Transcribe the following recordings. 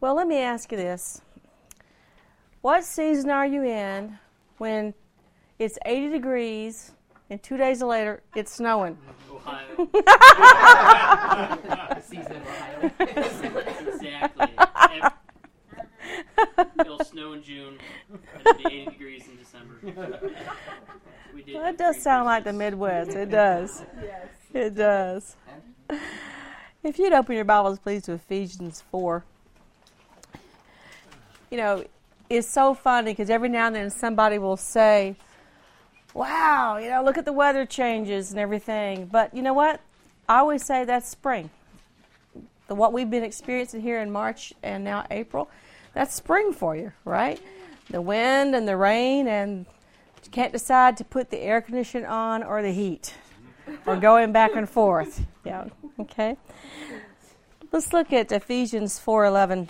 Well, let me ask you this. What season are you in when it's 80 degrees and two days later it's snowing? Ohio. Season of Ohio. exactly. Ev- It'll snow in June, and it'll be 80 degrees in December. We did Well, it does three sound like the Midwest. It does. Yes. It does. If you'd open your Bibles, please, to Ephesians 4. You know, it's so funny because every now and then somebody will say, Wow, you know, look at the weather changes and everything. But you know what? I always say that's spring. The, what we've been experiencing here in March and now April, that's spring for you, right? The wind and the rain, and you can't decide to put the air conditioner on or the heat or going back and forth. Yeah, okay. Let's look at Ephesians 4:11.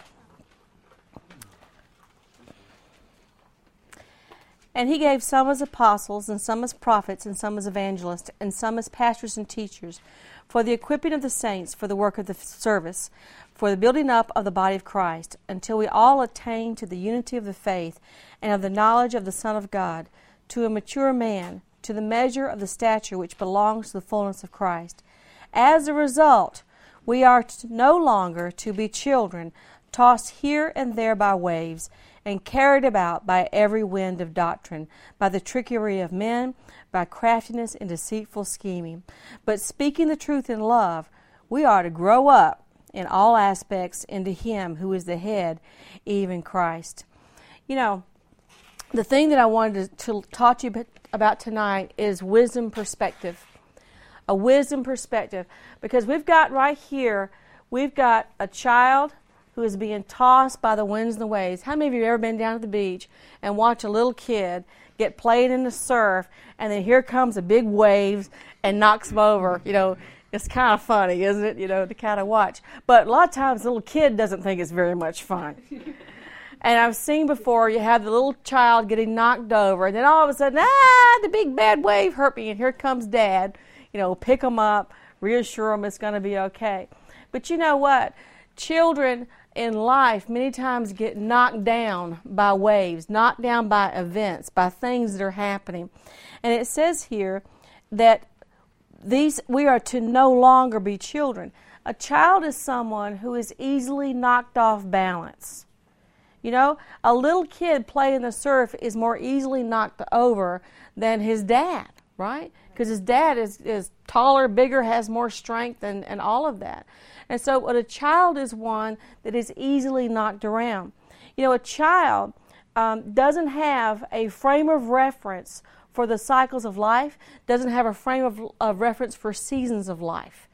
And he gave some as apostles, and some as prophets, and some as evangelists, and some as pastors and teachers, for the equipping of the saints, for the work of the service, for the building up of the body of Christ, until we all attain to the unity of the faith and of the knowledge of the Son of God, to a mature man, to the measure of the stature which belongs to the fullness of Christ. As a result, we are no longer to be children, tossed here and there by waves, and carried about by every wind of doctrine, by the trickery of men, by craftiness and deceitful scheming. But speaking the truth in love, we are to grow up in all aspects into Him who is the head, even Christ. You know, the thing that I wanted to, to talk to you about tonight is wisdom perspective. A wisdom perspective. Because we've got right here, we've got a child who is being tossed by the winds and the waves. How many of you have ever been down at the beach and watch a little kid get played in the surf and then here comes a big wave and knocks them over? You know, it's kind of funny, isn't it? You know, to kind of watch. But a lot of times the little kid doesn't think it's very much fun. And I've seen before you have the little child getting knocked over, and then all of a sudden, ah, the big bad wave hurt me, and here comes dad. You know, pick them up, reassure them it's going to be okay. But you know what? Children in life many times get knocked down by waves, knocked down by events, by things that are happening. And it says here that these we are to no longer be children. A child is someone who is easily knocked off balance. You know, a little kid playing the surf is more easily knocked over than his dad, right? Because his dad is, is taller, bigger, has more strength, and, and all of that. And so, but a child is one that is easily knocked around. You know, a child um, doesn't have a frame of reference for the cycles of life, doesn't have a frame of, of reference for seasons of life.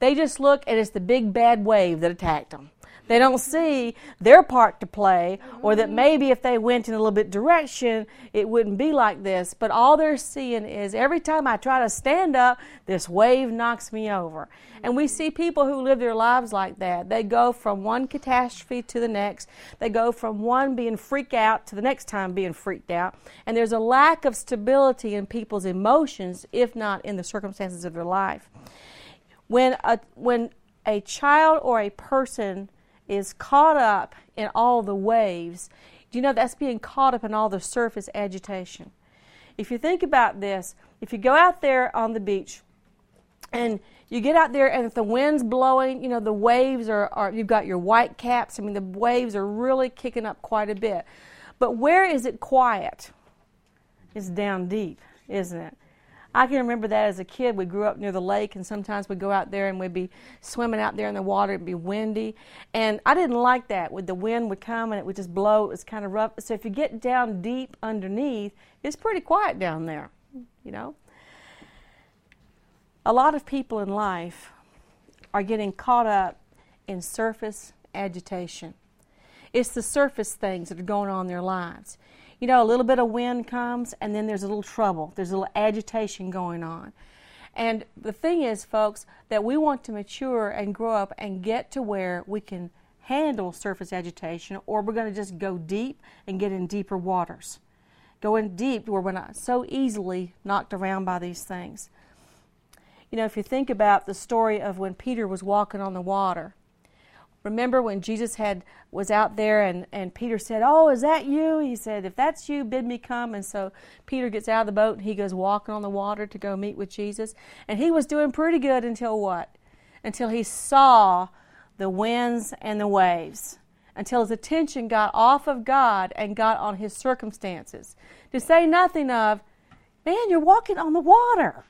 They just look and it's the big bad wave that attacked them. They don't see their part to play, or that mm-hmm. maybe if they went in a little bit direction, it wouldn't be like this. But all they're seeing is every time I try to stand up, this wave knocks me over. And we mm-hmm. see people who live their lives like that. They go from one catastrophe to the next. They go from one being freaked out to the next time being freaked out. And there's a lack of stability in people's emotions, if not in the circumstances of their life. When a, when a child or a person is caught up in all the waves, do you know that's being caught up in all the surface agitation? If you think about this, if you go out there on the beach and you get out there and if the wind's blowing, you know, the waves are, are you've got your white caps. I mean, the waves are really kicking up quite a bit. But where is it quiet? It's down deep, isn't it? I can remember that as a kid. We grew up near the lake, and sometimes we'd go out there and we'd be swimming out there in the water. It'd be windy, and I didn't like that. With the wind would come and it would just blow. It was kind of rough. So if you get down deep underneath, it's pretty quiet down there. You know. A lot of people in life are getting caught up in surface agitation. It's the surface things that are going on in their lives you know, a little bit of wind comes and then there's a little trouble. There's a little agitation going on. And the thing is, folks, that we want to mature and grow up and get to where we can handle surface agitation, or we're going to just go deep and get in deeper waters. Go in deep where we're not so easily knocked around by these things. You know, if you think about the story of when Peter was walking on the water, Remember when Jesus had was out there and, and Peter said, Oh, is that you? He said, If that's you, bid me come. And so Peter gets out of the boat and he goes walking on the water to go meet with Jesus. And he was doing pretty good until what? Until he saw the winds and the waves. Until his attention got off of God and got on his circumstances. To say nothing of, man, you're walking on the water.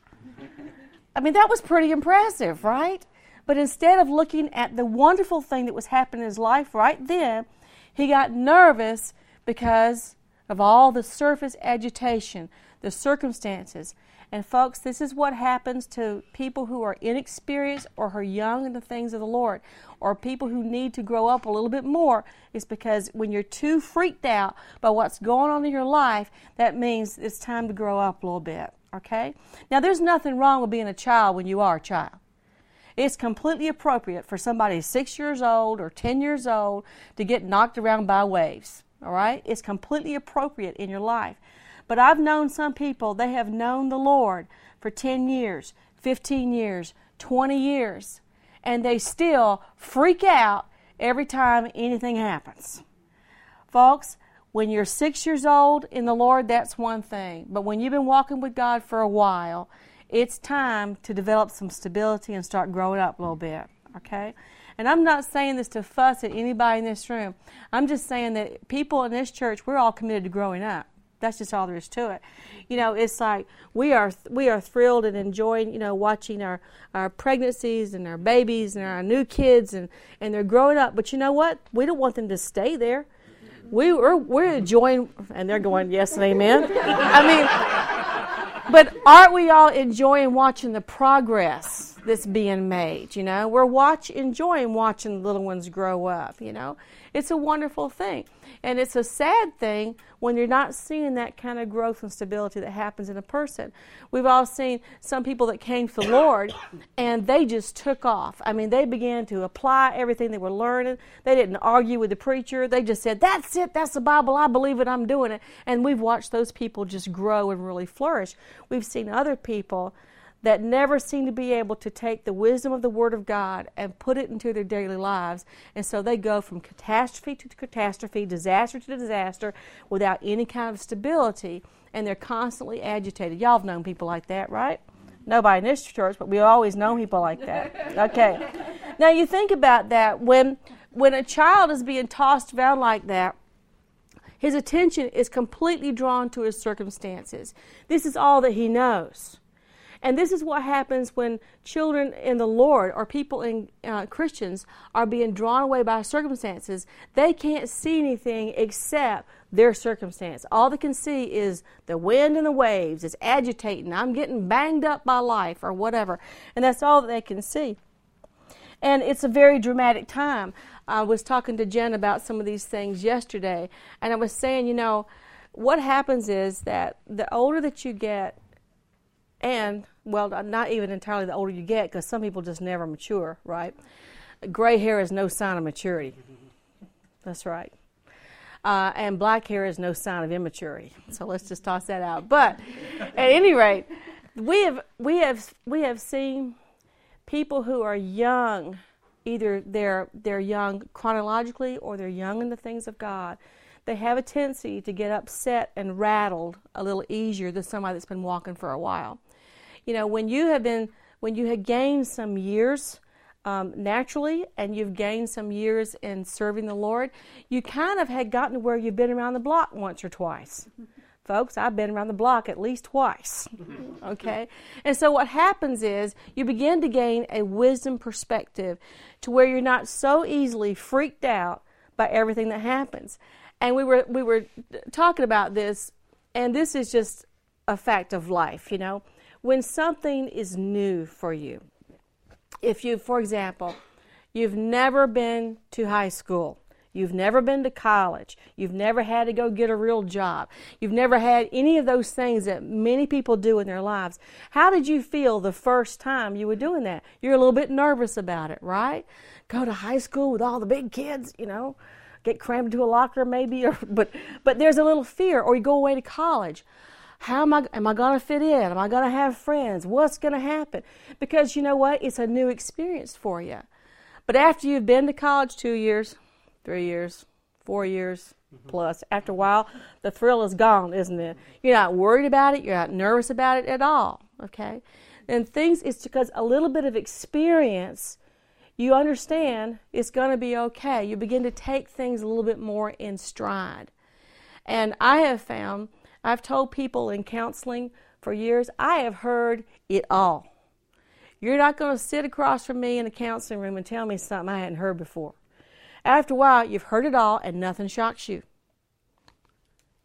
I mean, that was pretty impressive, right? But instead of looking at the wonderful thing that was happening in his life right then, he got nervous because of all the surface agitation, the circumstances. And folks, this is what happens to people who are inexperienced or who are young in the things of the Lord, or people who need to grow up a little bit more. Is because when you're too freaked out by what's going on in your life, that means it's time to grow up a little bit. Okay? Now, there's nothing wrong with being a child when you are a child. It's completely appropriate for somebody six years old or 10 years old to get knocked around by waves. All right? It's completely appropriate in your life. But I've known some people, they have known the Lord for 10 years, 15 years, 20 years, and they still freak out every time anything happens. Folks, when you're six years old in the Lord, that's one thing. But when you've been walking with God for a while, it's time to develop some stability and start growing up a little bit, okay? And I'm not saying this to fuss at anybody in this room. I'm just saying that people in this church, we're all committed to growing up. That's just all there is to it. You know, it's like we are we are thrilled and enjoying, you know, watching our, our pregnancies and our babies and our new kids and, and they're growing up. But you know what? We don't want them to stay there. We, we're, we're enjoying, and they're going, yes and amen. I mean, but aren't we all enjoying watching the progress that's being made? You know, we're watch enjoying watching the little ones grow up. You know, it's a wonderful thing, and it's a sad thing when you're not seeing that kind of growth and stability that happens in a person. We've all seen some people that came to the Lord and they just took off. I mean, they began to apply everything they were learning. They didn't argue with the preacher. They just said, That's it, that's the Bible, I believe it, I'm doing it. And we've watched those people just grow and really flourish. We've seen other people that never seem to be able to take the wisdom of the Word of God and put it into their daily lives. And so they go from catastrophe to catastrophe, disaster to disaster, without any kind of stability, and they're constantly agitated. Y'all have known people like that, right? Nobody in this church, but we always know people like that. Okay. Now you think about that when when a child is being tossed around like that, his attention is completely drawn to his circumstances. This is all that he knows. And this is what happens when children in the Lord or people in uh, Christians are being drawn away by circumstances. They can't see anything except their circumstance. All they can see is the wind and the waves. It's agitating. I'm getting banged up by life or whatever. And that's all that they can see. And it's a very dramatic time. I was talking to Jen about some of these things yesterday, and I was saying, you know, what happens is that the older that you get, and well, not even entirely the older you get, because some people just never mature, right? Gray hair is no sign of maturity. That's right. Uh, and black hair is no sign of immaturity. So let's just toss that out. But at any rate, we have we have we have seen people who are young, either they're they're young chronologically or they're young in the things of God. They have a tendency to get upset and rattled a little easier than somebody that's been walking for a while you know, when you have been, when you have gained some years um, naturally and you've gained some years in serving the Lord, you kind of had gotten to where you've been around the block once or twice. Folks, I've been around the block at least twice. okay? And so what happens is you begin to gain a wisdom perspective to where you're not so easily freaked out by everything that happens. And we were we were talking about this and this is just a fact of life, you know when something is new for you. If you, for example, you've never been to high school, you've never been to college, you've never had to go get a real job, you've never had any of those things that many people do in their lives, how did you feel the first time you were doing that? You're a little bit nervous about it, right? Go to high school with all the big kids, you know, get crammed into a locker maybe, or, but, but there's a little fear, or you go away to college how am I, am I going to fit in? Am I going to have friends? What's going to happen? Because you know what? It's a new experience for you. But after you've been to college two years, three years, four years mm-hmm. plus, after a while, the thrill is gone, isn't it? You're not worried about it. You're not nervous about it at all. Okay, and things it's because a little bit of experience. You understand it's going to be okay. You begin to take things a little bit more in stride. And I have found, I've told people in counseling for years, I have heard it all. You're not going to sit across from me in a counseling room and tell me something I hadn't heard before. After a while, you've heard it all and nothing shocks you.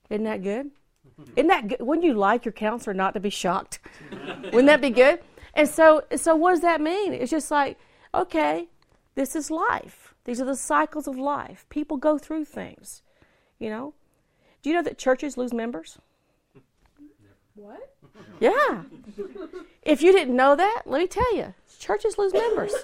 Isn't that good? Isn't that good? Wouldn't you like your counselor not to be shocked? Wouldn't that be good? And so, so what does that mean? It's just like, okay, this is life. These are the cycles of life. People go through things, you know. Do you know that churches lose members? What? Yeah. If you didn't know that, let me tell you, churches lose members.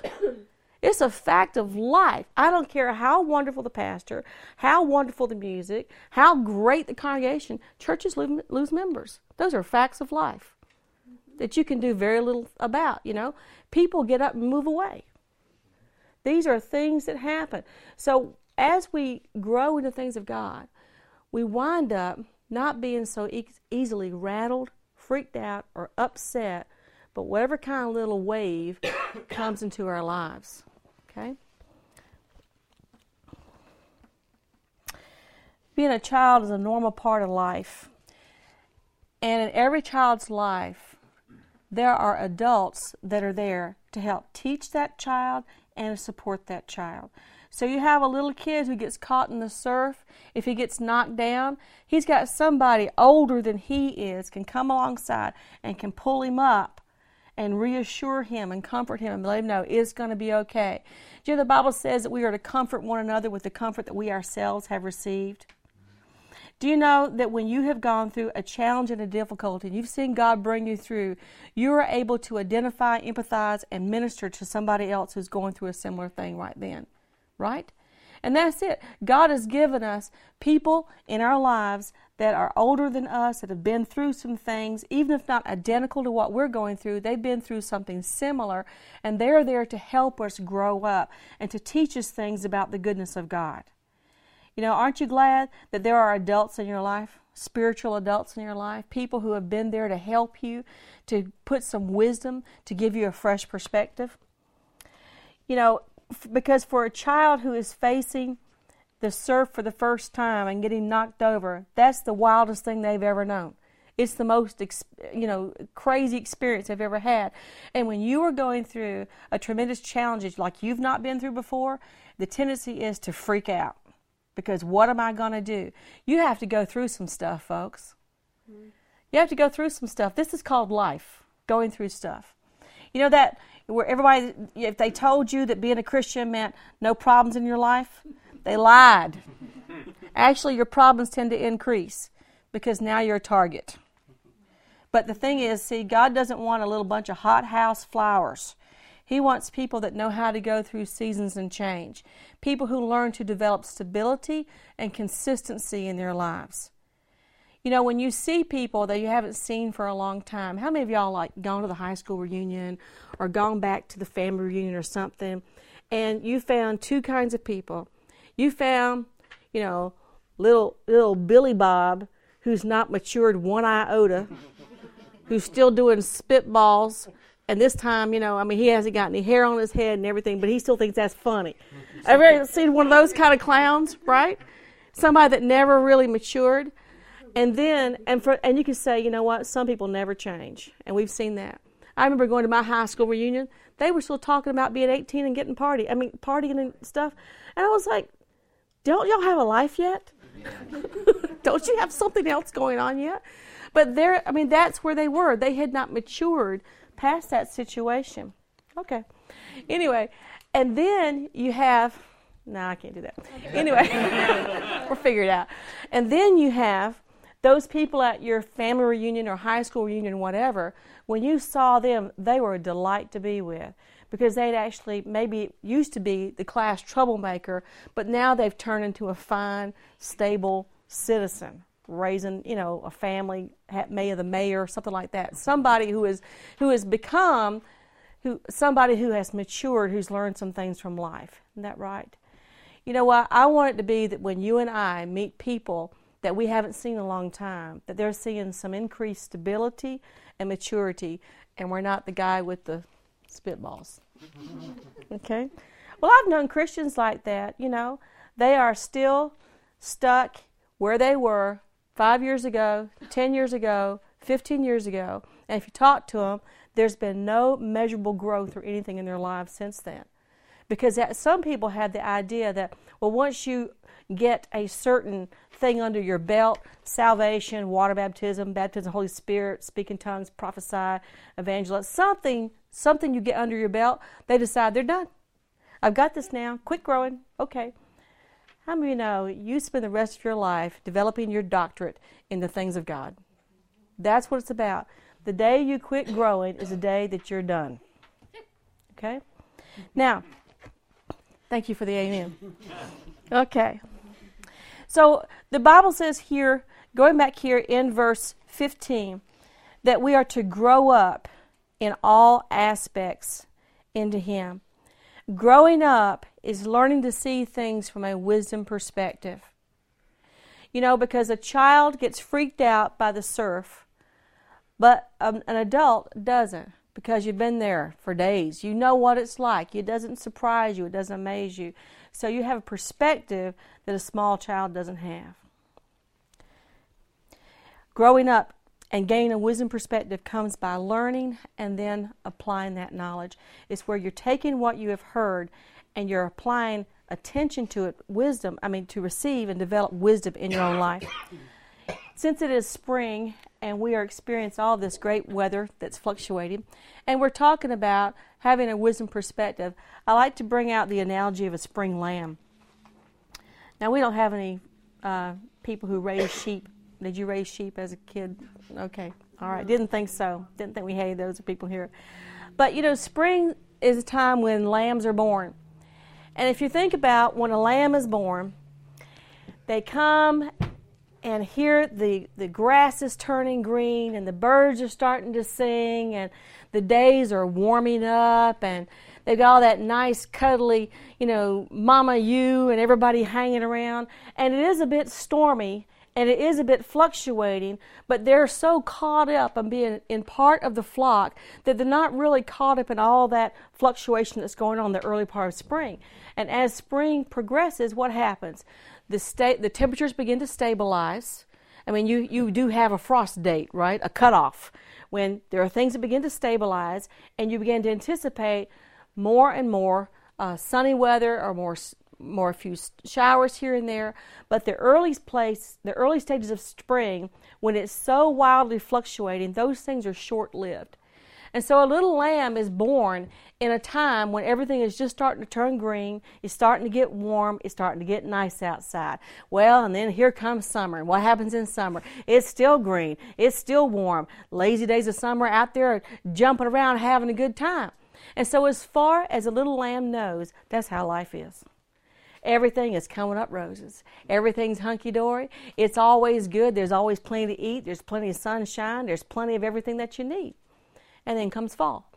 It's a fact of life. I don't care how wonderful the pastor, how wonderful the music, how great the congregation, churches lose members. Those are facts of life that you can do very little about, you know. People get up and move away. These are things that happen. So as we grow into things of God, we wind up not being so e- easily rattled, freaked out, or upset, but whatever kind of little wave comes into our lives. Okay? Being a child is a normal part of life. And in every child's life, there are adults that are there to help teach that child and support that child. So you have a little kid who gets caught in the surf. If he gets knocked down, he's got somebody older than he is can come alongside and can pull him up and reassure him and comfort him and let him know it's going to be okay. Do you know the Bible says that we are to comfort one another with the comfort that we ourselves have received? Do you know that when you have gone through a challenge and a difficulty and you've seen God bring you through, you are able to identify, empathize, and minister to somebody else who's going through a similar thing right then? Right? And that's it. God has given us people in our lives that are older than us, that have been through some things, even if not identical to what we're going through, they've been through something similar, and they're there to help us grow up and to teach us things about the goodness of God. You know, aren't you glad that there are adults in your life, spiritual adults in your life, people who have been there to help you, to put some wisdom, to give you a fresh perspective? You know, because for a child who is facing the surf for the first time and getting knocked over, that's the wildest thing they've ever known. It's the most, you know, crazy experience they've ever had. And when you are going through a tremendous challenge like you've not been through before, the tendency is to freak out because what am I going to do? You have to go through some stuff, folks. Mm-hmm. You have to go through some stuff. This is called life, going through stuff. You know that where everybody, if they told you that being a Christian meant no problems in your life, they lied. Actually, your problems tend to increase because now you're a target. But the thing is, see, God doesn't want a little bunch of hothouse flowers. He wants people that know how to go through seasons and change, people who learn to develop stability and consistency in their lives. You know, when you see people that you haven't seen for a long time, how many of y'all like gone to the high school reunion or gone back to the family reunion or something, and you found two kinds of people? You found, you know, little little Billy Bob who's not matured one iota, who's still doing spitballs, and this time, you know, I mean, he hasn't got any hair on his head and everything, but he still thinks that's funny. Ever seen one of those kind of clowns, right? Somebody that never really matured. And then, and for, and you can say, you know what? Some people never change, and we've seen that. I remember going to my high school reunion. They were still talking about being 18 and getting party. I mean, partying and stuff. And I was like, don't y'all have a life yet? don't you have something else going on yet? But there, I mean, that's where they were. They had not matured past that situation. Okay. Anyway, and then you have, no, I can't do that. Anyway, we'll figure it out. And then you have those people at your family reunion or high school reunion, whatever, when you saw them, they were a delight to be with because they'd actually maybe used to be the class troublemaker, but now they've turned into a fine, stable citizen, raising you know a family, may of the mayor, something like that. Somebody who is who has become who somebody who has matured, who's learned some things from life. Isn't that right? You know what? I want it to be that when you and I meet people that we haven't seen in a long time, that they're seeing some increased stability and maturity, and we're not the guy with the spitballs. okay? Well, I've known Christians like that, you know. They are still stuck where they were five years ago, 10 years ago, 15 years ago. And if you talk to them, there's been no measurable growth or anything in their lives since then. Because that, some people have the idea that, well, once you get a certain thing under your belt salvation, water baptism, baptism of the Holy Spirit, speaking tongues, prophesy, evangelize something, something you get under your belt, they decide they're done. I've got this now. Quit growing. Okay. How many you know you spend the rest of your life developing your doctorate in the things of God? That's what it's about. The day you quit growing is the day that you're done. Okay? Now, thank you for the amen. Okay. So the Bible says here, going back here in verse 15, that we are to grow up in all aspects into Him. Growing up is learning to see things from a wisdom perspective. You know, because a child gets freaked out by the surf, but um, an adult doesn't because you've been there for days. You know what it's like. It doesn't surprise you, it doesn't amaze you. So you have a perspective that a small child doesn't have. Growing up and gaining a wisdom perspective comes by learning and then applying that knowledge. It's where you're taking what you have heard and you're applying attention to it, wisdom, I mean, to receive and develop wisdom in your own life. Since it is spring and we are experiencing all this great weather that's fluctuating, and we're talking about having a wisdom perspective, I like to bring out the analogy of a spring lamb. Now, we don't have any uh, people who raise sheep. Did you raise sheep as a kid? Okay, all right. Didn't think so. Didn't think we had those people here. But you know, spring is a time when lambs are born. And if you think about when a lamb is born, they come and here the, the grass is turning green and the birds are starting to sing and the days are warming up and they've got all that nice cuddly you know mama ewe and everybody hanging around. And it is a bit stormy and it is a bit fluctuating but they're so caught up in being in part of the flock that they're not really caught up in all that fluctuation that's going on in the early part of spring. And as spring progresses what happens the state the temperatures begin to stabilize. I mean, you, you do have a frost date, right? A cutoff when there are things that begin to stabilize and you begin to anticipate more and more uh, sunny weather or more more few showers here and there. But the early place, the early stages of spring, when it's so wildly fluctuating, those things are short lived. And so a little lamb is born in a time when everything is just starting to turn green, it's starting to get warm, it's starting to get nice outside. Well, and then here comes summer. And what happens in summer? It's still green, it's still warm. Lazy days of summer out there jumping around having a good time. And so, as far as a little lamb knows, that's how life is. Everything is coming up roses. Everything's hunky dory. It's always good. There's always plenty to eat. There's plenty of sunshine. There's plenty of everything that you need. And then comes fall.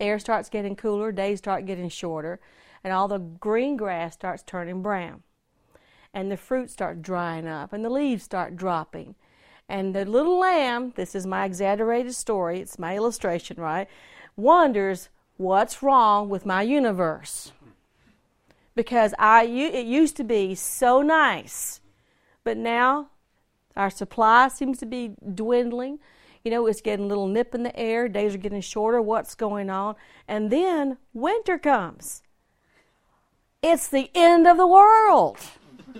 Air starts getting cooler, days start getting shorter, and all the green grass starts turning brown. And the fruit starts drying up, and the leaves start dropping. And the little lamb, this is my exaggerated story, it's my illustration, right? Wonders what's wrong with my universe. Because I, it used to be so nice, but now our supply seems to be dwindling. You know, it's getting a little nip in the air, days are getting shorter, what's going on? And then winter comes. It's the end of the world.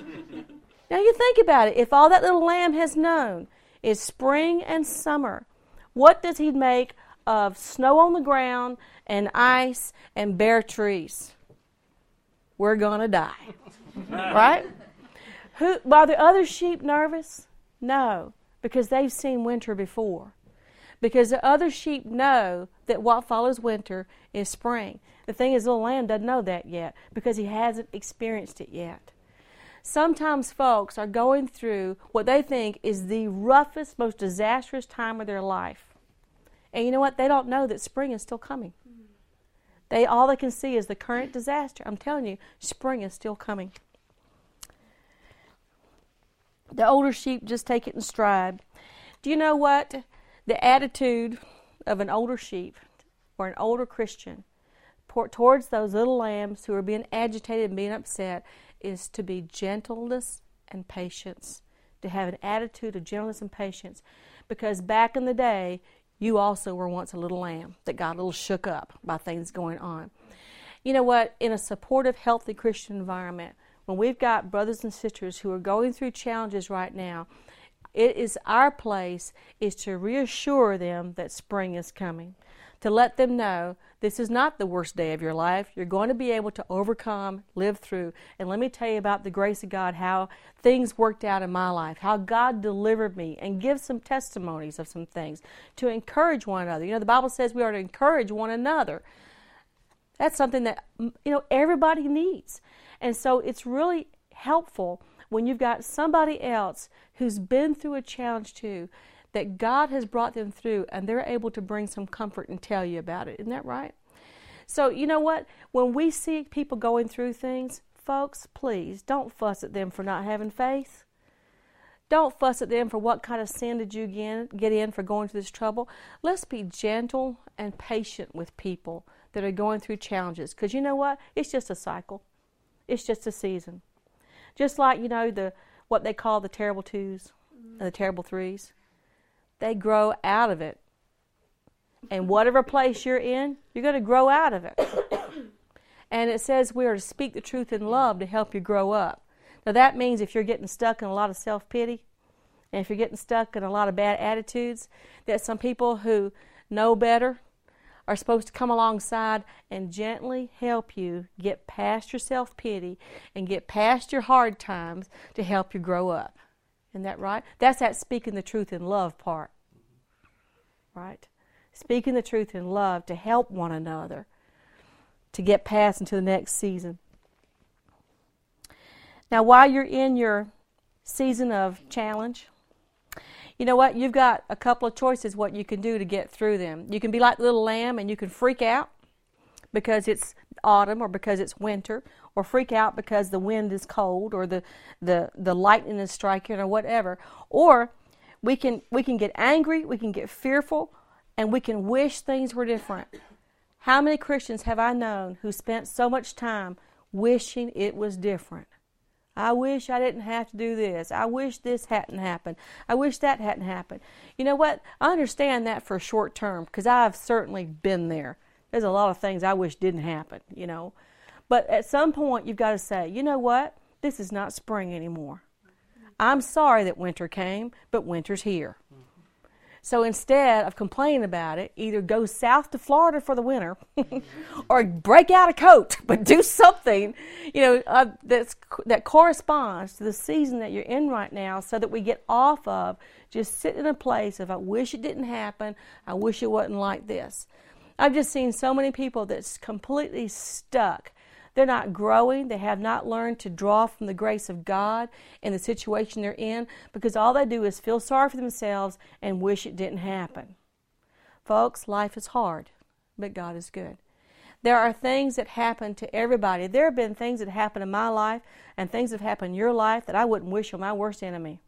now you think about it. If all that little lamb has known is spring and summer, what does he make of snow on the ground and ice and bare trees? We're going to die. right? Who, are the other sheep nervous? No because they've seen winter before. Because the other sheep know that what follows winter is spring. The thing is, little lamb doesn't know that yet because he hasn't experienced it yet. Sometimes folks are going through what they think is the roughest, most disastrous time of their life. And you know what? They don't know that spring is still coming. They all they can see is the current disaster. I'm telling you, spring is still coming. The older sheep just take it in stride. Do you know what? The attitude of an older sheep or an older Christian towards those little lambs who are being agitated and being upset is to be gentleness and patience, to have an attitude of gentleness and patience. Because back in the day, you also were once a little lamb that got a little shook up by things going on. You know what? In a supportive, healthy Christian environment, when we've got brothers and sisters who are going through challenges right now, it is our place is to reassure them that spring is coming, to let them know this is not the worst day of your life. You're going to be able to overcome, live through. And let me tell you about the grace of God, how things worked out in my life, how God delivered me, and give some testimonies of some things to encourage one another. You know, the Bible says we are to encourage one another. That's something that, you know, everybody needs. And so it's really helpful when you've got somebody else who's been through a challenge too, that God has brought them through and they're able to bring some comfort and tell you about it. Isn't that right? So, you know what? When we see people going through things, folks, please don't fuss at them for not having faith. Don't fuss at them for what kind of sin did you get in for going through this trouble. Let's be gentle and patient with people that are going through challenges because you know what? It's just a cycle. It's just a season. Just like, you know, the what they call the terrible 2s and uh, the terrible threes. They grow out of it. And whatever place you're in, you're going to grow out of it. and it says we are to speak the truth in love to help you grow up. Now that means if you're getting stuck in a lot of self pity, and if you're getting stuck in a lot of bad attitudes, that some people who know better are supposed to come alongside and gently help you get past your self pity and get past your hard times to help you grow up. Isn't that right? That's that speaking the truth in love part. Right? Speaking the truth in love to help one another to get past into the next season. Now, while you're in your season of challenge, you know what? You've got a couple of choices what you can do to get through them. You can be like the little lamb and you can freak out because it's autumn or because it's winter or freak out because the wind is cold or the, the, the lightning is striking or whatever. Or we can, we can get angry, we can get fearful, and we can wish things were different. How many Christians have I known who spent so much time wishing it was different? I wish I didn't have to do this. I wish this hadn't happened. I wish that hadn't happened. You know what? I understand that for a short term because I've certainly been there. There's a lot of things I wish didn't happen, you know. But at some point, you've got to say, you know what? This is not spring anymore. I'm sorry that winter came, but winter's here. So instead of complaining about it, either go south to Florida for the winter or break out a coat, but do something, you know, uh, that's, that corresponds to the season that you're in right now so that we get off of just sitting in a place of, I wish it didn't happen, I wish it wasn't like this. I've just seen so many people that's completely stuck they're not growing. They have not learned to draw from the grace of God in the situation they're in because all they do is feel sorry for themselves and wish it didn't happen. Folks, life is hard, but God is good. There are things that happen to everybody. There have been things that happen in my life and things that have happened in your life that I wouldn't wish on my worst enemy.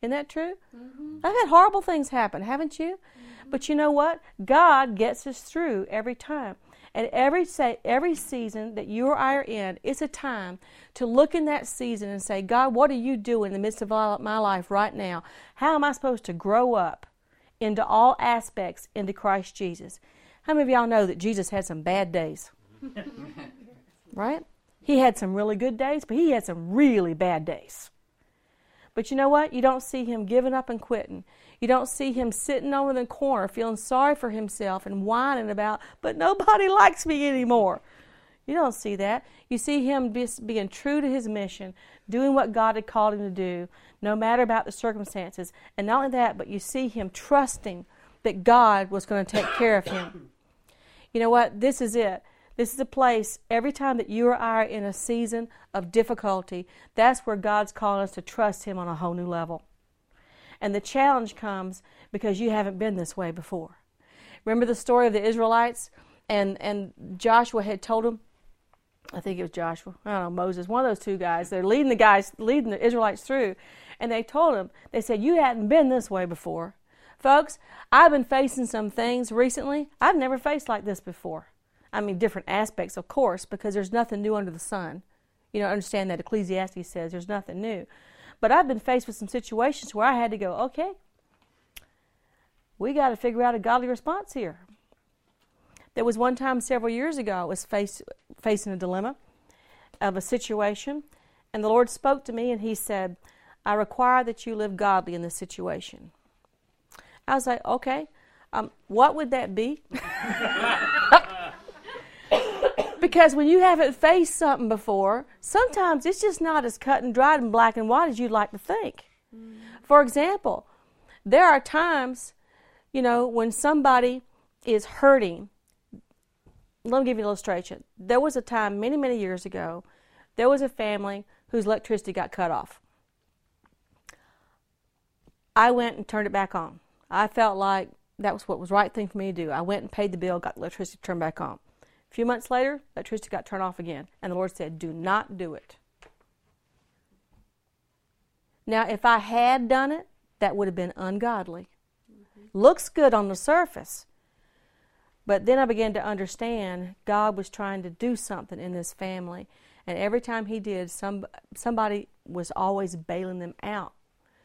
Isn't that true? Mm-hmm. I've had horrible things happen, haven't you? Mm-hmm. But you know what? God gets us through every time. And every say, every season that you or I are in, it's a time to look in that season and say, God, what are you doing in the midst of my life right now? How am I supposed to grow up into all aspects into Christ Jesus? How many of y'all know that Jesus had some bad days? right? He had some really good days, but he had some really bad days. But you know what? You don't see him giving up and quitting. You don't see him sitting over in the corner feeling sorry for himself and whining about, but nobody likes me anymore. You don't see that. You see him being true to his mission, doing what God had called him to do, no matter about the circumstances. And not only that, but you see him trusting that God was going to take care of him. You know what? This is it. This is a place, every time that you or I are in a season of difficulty, that's where God's calling us to trust Him on a whole new level. And the challenge comes because you haven't been this way before. Remember the story of the Israelites? and and Joshua had told him, I think it was Joshua, I don't know Moses, one of those two guys. They're leading the guys, leading the Israelites through, and they told him, they said, "You hadn't been this way before, folks. I've been facing some things recently I've never faced like this before. I mean, different aspects, of course, because there's nothing new under the sun. You know, understand that Ecclesiastes says there's nothing new. But I've been faced with some situations where I had to go, okay, we got to figure out a godly response here. There was one time several years ago I was facing a dilemma of a situation, and the Lord spoke to me and He said, I require that you live godly in this situation. I was like, okay, um, what would that be? because when you haven't faced something before, sometimes it's just not as cut and dried and black and white as you'd like to think. Mm. For example, there are times, you know, when somebody is hurting. Let me give you an illustration. There was a time many, many years ago, there was a family whose electricity got cut off. I went and turned it back on. I felt like that was what was the right thing for me to do. I went and paid the bill, got the electricity turned back on. A few months later, electricity got turned off again, and the Lord said, Do not do it. Now, if I had done it, that would have been ungodly. Mm-hmm. Looks good on the surface. But then I began to understand God was trying to do something in this family. And every time He did, some, somebody was always bailing them out.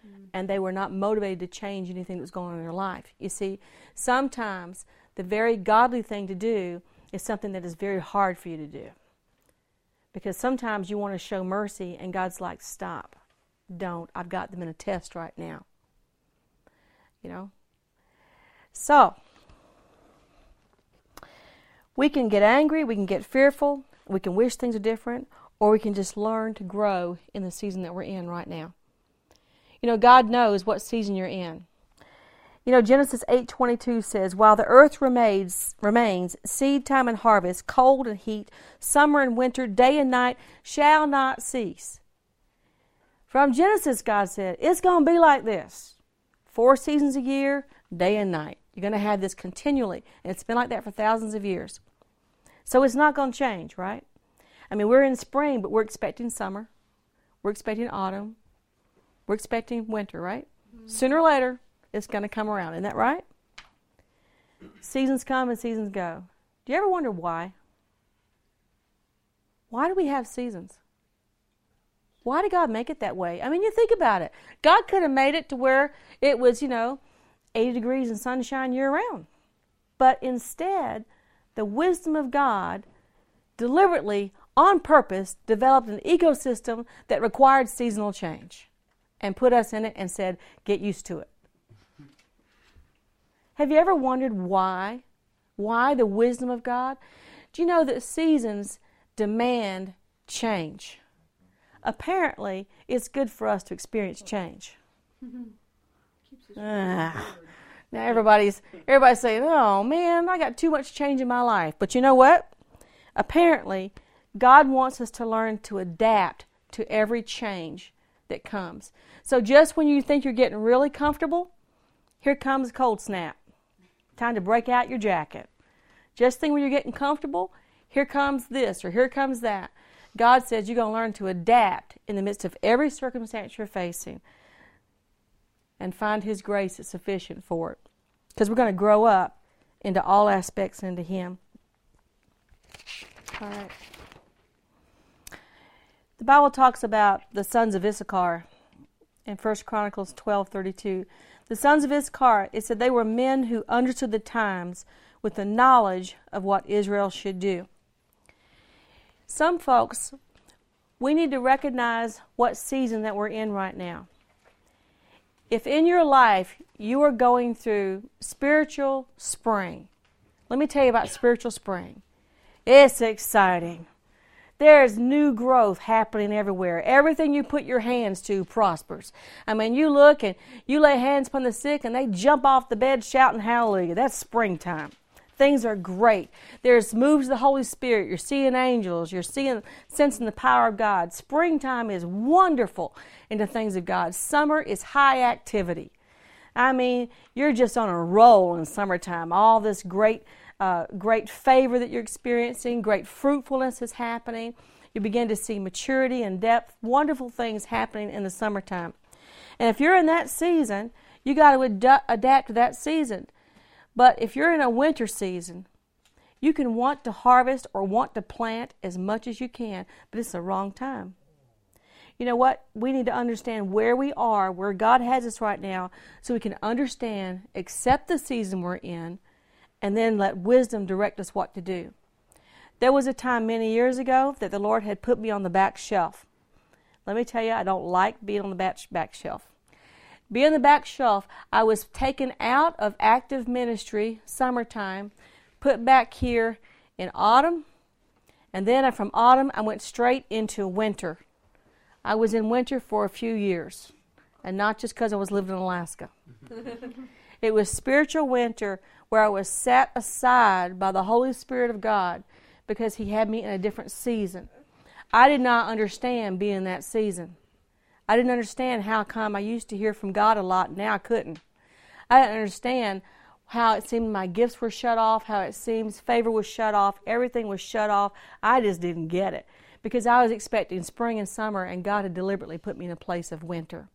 Mm-hmm. And they were not motivated to change anything that was going on in their life. You see, sometimes the very godly thing to do is something that is very hard for you to do. Because sometimes you want to show mercy, and God's like, stop. Don't. I've got them in a test right now. You know? So, we can get angry, we can get fearful, we can wish things are different, or we can just learn to grow in the season that we're in right now. You know, God knows what season you're in. You know, Genesis 8:22 says, "While the earth remains, remains, seed time and harvest, cold and heat, summer and winter, day and night shall not cease." From Genesis, God said, it's going to be like this. Four seasons a year, day and night. You're going to have this continually, and it's been like that for thousands of years. So it's not going to change, right? I mean, we're in spring, but we're expecting summer. We're expecting autumn. We're expecting winter, right? Mm-hmm. Sooner or later, it's going to come around. Isn't that right? Seasons come and seasons go. Do you ever wonder why? Why do we have seasons? Why did God make it that way? I mean, you think about it. God could have made it to where it was, you know, 80 degrees and sunshine year round. But instead, the wisdom of God deliberately, on purpose, developed an ecosystem that required seasonal change and put us in it and said, get used to it. Have you ever wondered why? Why the wisdom of God? Do you know that seasons demand change? Apparently, it's good for us to experience change. ah. Now everybody's everybody's saying, "Oh man, I got too much change in my life." But you know what? Apparently, God wants us to learn to adapt to every change that comes. So just when you think you're getting really comfortable, here comes a cold snap. Time to break out your jacket. Just think when you're getting comfortable, here comes this or here comes that. God says you're going to learn to adapt in the midst of every circumstance you're facing and find His grace is sufficient for it. Because we're going to grow up into all aspects into Him. All right. The Bible talks about the sons of Issachar in 1 Chronicles 12:32. The sons of Issachar, it said they were men who understood the times with the knowledge of what Israel should do. Some folks, we need to recognize what season that we're in right now. If in your life you are going through spiritual spring, let me tell you about spiritual spring. It's exciting. There's new growth happening everywhere. Everything you put your hands to prospers. I mean, you look and you lay hands upon the sick and they jump off the bed shouting hallelujah. That's springtime. Things are great. There's moves of the Holy Spirit. You're seeing angels. You're seeing, sensing the power of God. Springtime is wonderful into things of God. Summer is high activity. I mean, you're just on a roll in summertime. All this great uh, great favor that you're experiencing, great fruitfulness is happening. You begin to see maturity and depth, wonderful things happening in the summertime. And if you're in that season, you got to ad- adapt to that season. But if you're in a winter season, you can want to harvest or want to plant as much as you can, but it's the wrong time. You know what? We need to understand where we are, where God has us right now, so we can understand, accept the season we're in, and then let wisdom direct us what to do. There was a time many years ago that the Lord had put me on the back shelf. Let me tell you, I don't like being on the back, back shelf. Being on the back shelf, I was taken out of active ministry, summertime, put back here in autumn, and then from autumn I went straight into winter. I was in winter for a few years, and not just because I was living in Alaska. it was spiritual winter where I was set aside by the Holy Spirit of God because He had me in a different season. I did not understand being in that season. I didn't understand how come I used to hear from God a lot, now I couldn't. I didn't understand how it seemed my gifts were shut off, how it seems favor was shut off, everything was shut off. I just didn't get it because I was expecting spring and summer, and God had deliberately put me in a place of winter.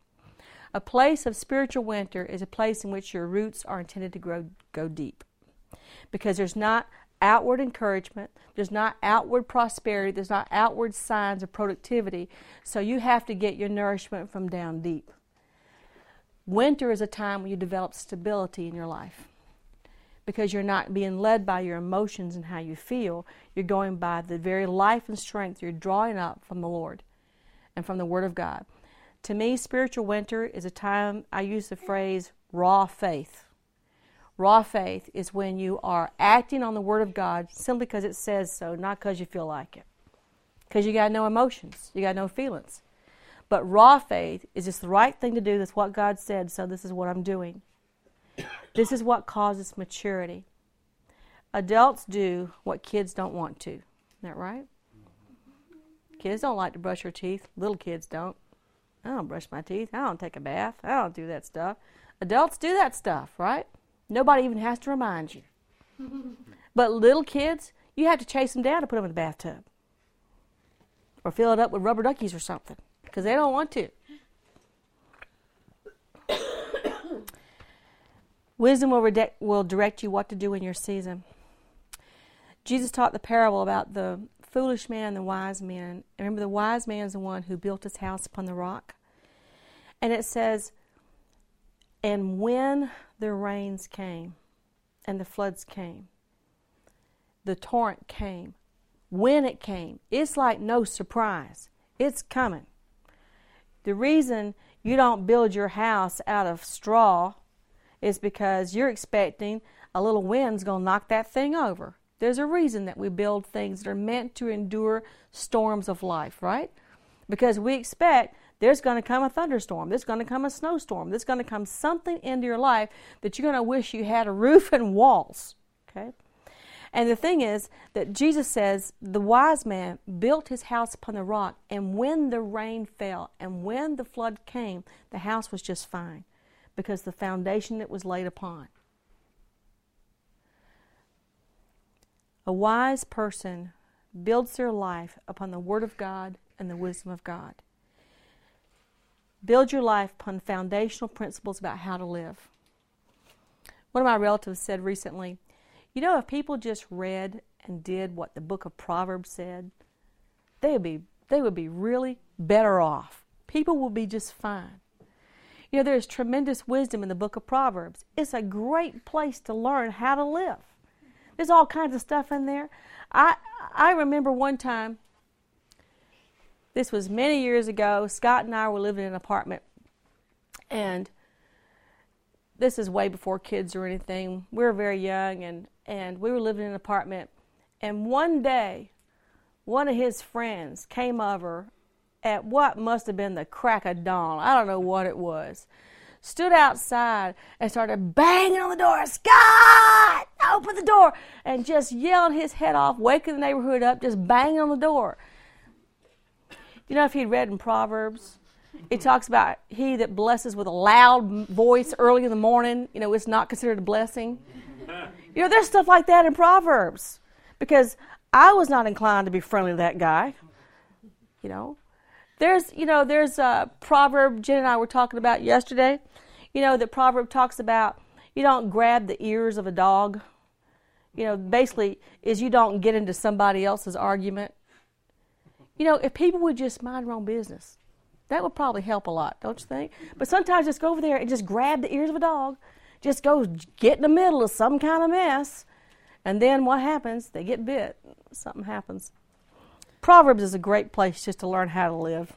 A place of spiritual winter is a place in which your roots are intended to grow, go deep because there's not outward encouragement, there's not outward prosperity, there's not outward signs of productivity. So you have to get your nourishment from down deep. Winter is a time when you develop stability in your life because you're not being led by your emotions and how you feel. You're going by the very life and strength you're drawing up from the Lord and from the Word of God. To me, spiritual winter is a time I use the phrase raw faith. Raw faith is when you are acting on the Word of God simply because it says so, not because you feel like it. Because you got no emotions, you got no feelings. But raw faith is just the right thing to do. That's what God said, so this is what I'm doing. This is what causes maturity. Adults do what kids don't want to. Isn't that right? Kids don't like to brush their teeth. Little kids don't. I don't brush my teeth. I don't take a bath. I don't do that stuff. Adults do that stuff, right? Nobody even has to remind you. but little kids, you have to chase them down to put them in the bathtub or fill it up with rubber duckies or something because they don't want to. Wisdom will, will direct you what to do in your season. Jesus taught the parable about the foolish man and the wise man. Remember, the wise man is the one who built his house upon the rock. And it says, And when the rains came and the floods came, the torrent came, when it came, it's like no surprise. It's coming. The reason you don't build your house out of straw is because you're expecting a little wind's going to knock that thing over. There's a reason that we build things that are meant to endure storms of life, right? Because we expect there's going to come a thunderstorm, there's going to come a snowstorm, there's going to come something into your life that you're going to wish you had a roof and walls, okay? And the thing is that Jesus says the wise man built his house upon the rock, and when the rain fell and when the flood came, the house was just fine because the foundation that was laid upon. A wise person builds their life upon the Word of God and the wisdom of God. Build your life upon foundational principles about how to live. One of my relatives said recently, You know, if people just read and did what the book of Proverbs said, they would be, they would be really better off. People will be just fine. You know, there's tremendous wisdom in the book of Proverbs. It's a great place to learn how to live. There's all kinds of stuff in there. I I remember one time this was many years ago. Scott and I were living in an apartment and this is way before kids or anything. We were very young and and we were living in an apartment and one day one of his friends came over at what must have been the crack of dawn. I don't know what it was. Stood outside and started banging on the door. Scott, open the door! And just yelling his head off, waking the neighborhood up, just banging on the door. You know, if he'd read in Proverbs, it talks about he that blesses with a loud voice early in the morning, you know, it's not considered a blessing. You You know, there's stuff like that in Proverbs because I was not inclined to be friendly to that guy. You know, there's you know there's a proverb Jen and I were talking about yesterday. You know, the proverb talks about you don't grab the ears of a dog. You know, basically is you don't get into somebody else's argument. You know, if people would just mind their own business, that would probably help a lot, don't you think? But sometimes just go over there and just grab the ears of a dog, just go get in the middle of some kind of mess, and then what happens? They get bit. Something happens. Proverbs is a great place just to learn how to live.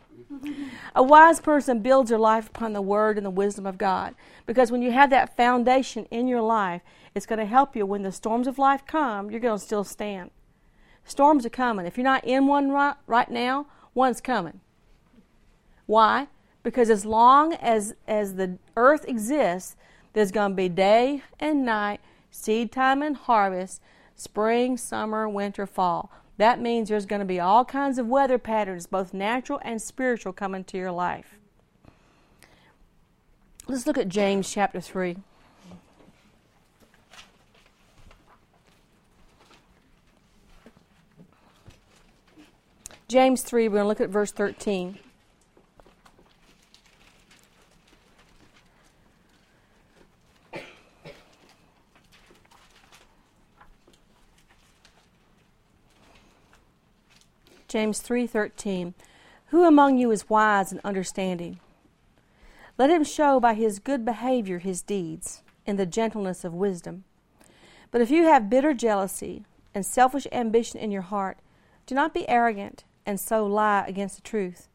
A wise person builds their life upon the word and the wisdom of God. Because when you have that foundation in your life, it's going to help you when the storms of life come, you're going to still stand. Storms are coming. If you're not in one right, right now, one's coming. Why? Because as long as, as the earth exists, there's going to be day and night, seed time and harvest, spring, summer, winter, fall. That means there's going to be all kinds of weather patterns, both natural and spiritual, coming to your life. Let's look at James chapter 3. James 3, we're going to look at verse 13. James 3:13 Who among you is wise and understanding? Let him show by his good behavior his deeds in the gentleness of wisdom. But if you have bitter jealousy and selfish ambition in your heart do not be arrogant and so lie against the truth.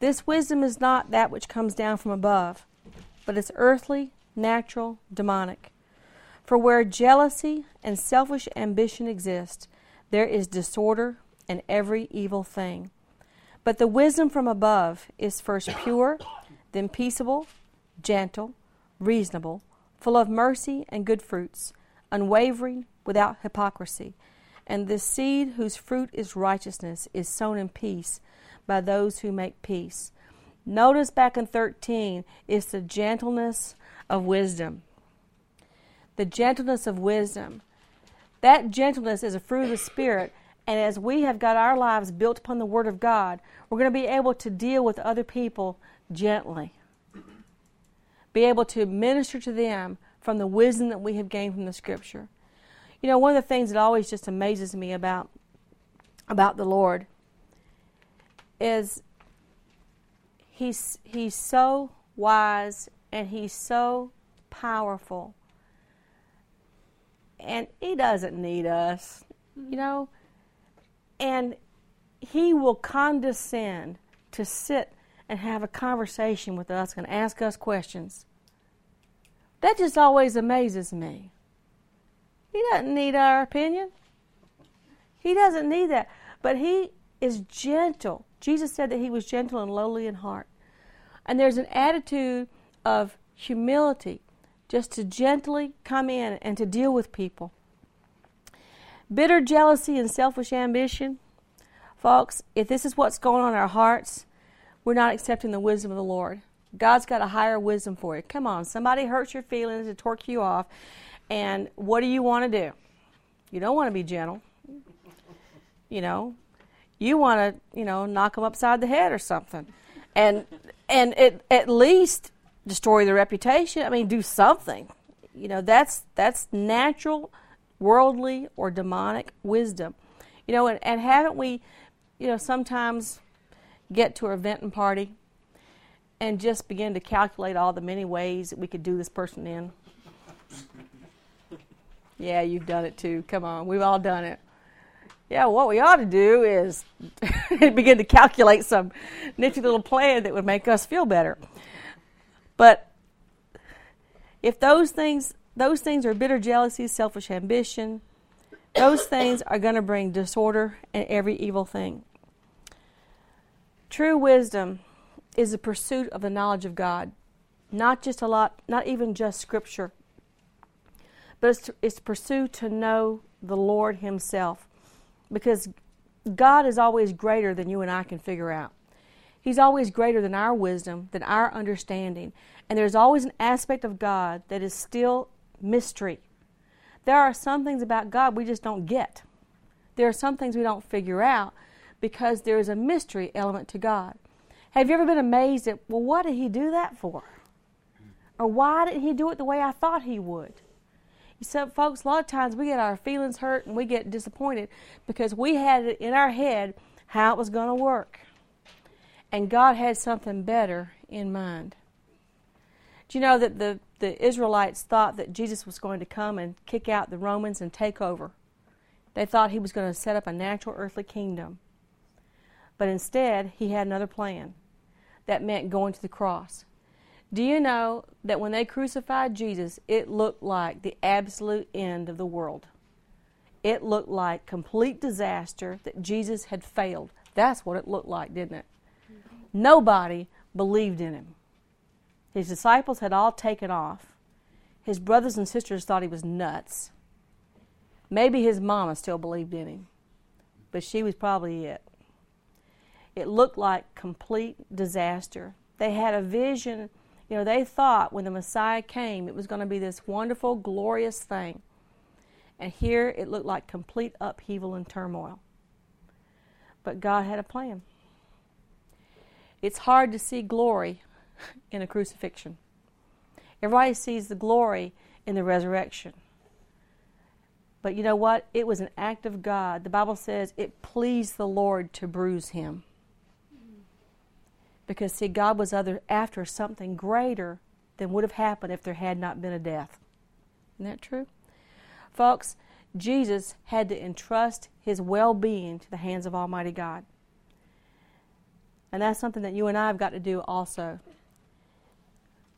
This wisdom is not that which comes down from above but is earthly natural demonic. For where jealousy and selfish ambition exist there is disorder and every evil thing. But the wisdom from above is first pure, then peaceable, gentle, reasonable, full of mercy and good fruits, unwavering, without hypocrisy. And the seed whose fruit is righteousness is sown in peace by those who make peace. Notice back in 13, it's the gentleness of wisdom. The gentleness of wisdom. That gentleness is a fruit of the Spirit and as we have got our lives built upon the Word of God, we're going to be able to deal with other people gently. Be able to minister to them from the wisdom that we have gained from the Scripture. You know, one of the things that always just amazes me about about the Lord is he's he's so wise and he's so powerful. And he doesn't need us. You know, and he will condescend to sit and have a conversation with us and ask us questions. That just always amazes me. He doesn't need our opinion. He doesn't need that. But he is gentle. Jesus said that he was gentle and lowly in heart. And there's an attitude of humility just to gently come in and to deal with people. Bitter jealousy and selfish ambition. Folks, if this is what's going on in our hearts, we're not accepting the wisdom of the Lord. God's got a higher wisdom for you. Come on, somebody hurts your feelings to torque you off, and what do you want to do? You don't want to be gentle. You know, you want to, you know, knock them upside the head or something, and and it, at least destroy their reputation. I mean, do something. You know, that's that's natural worldly or demonic wisdom. You know, and, and haven't we, you know, sometimes get to a venting party and just begin to calculate all the many ways that we could do this person in? yeah, you've done it too. Come on, we've all done it. Yeah, what we ought to do is begin to calculate some nifty little plan that would make us feel better. But if those things those things are bitter jealousy, selfish ambition. Those things are going to bring disorder and every evil thing. True wisdom is the pursuit of the knowledge of God, not just a lot, not even just Scripture, but it's it's to pursue to know the Lord Himself, because God is always greater than you and I can figure out. He's always greater than our wisdom, than our understanding. And there's always an aspect of God that is still mystery There are some things about God we just don't get. There are some things we don't figure out because there is a mystery element to God. Have you ever been amazed at, well, what did He do that for? Or why didn't He do it the way I thought He would? You said, folks, a lot of times we get our feelings hurt and we get disappointed because we had it in our head how it was going to work. And God had something better in mind. Do you know that the, the Israelites thought that Jesus was going to come and kick out the Romans and take over? They thought he was going to set up a natural earthly kingdom. But instead, he had another plan. That meant going to the cross. Do you know that when they crucified Jesus, it looked like the absolute end of the world? It looked like complete disaster that Jesus had failed. That's what it looked like, didn't it? Nobody believed in him. His disciples had all taken off. His brothers and sisters thought he was nuts. Maybe his mama still believed in him, but she was probably it. It looked like complete disaster. They had a vision. You know, they thought when the Messiah came, it was going to be this wonderful, glorious thing. And here it looked like complete upheaval and turmoil. But God had a plan. It's hard to see glory in a crucifixion. Everybody sees the glory in the resurrection. But you know what? It was an act of God. The Bible says it pleased the Lord to bruise him. Because, see, God was other, after something greater than would have happened if there had not been a death. Isn't that true? Folks, Jesus had to entrust his well being to the hands of Almighty God. And that's something that you and I have got to do also.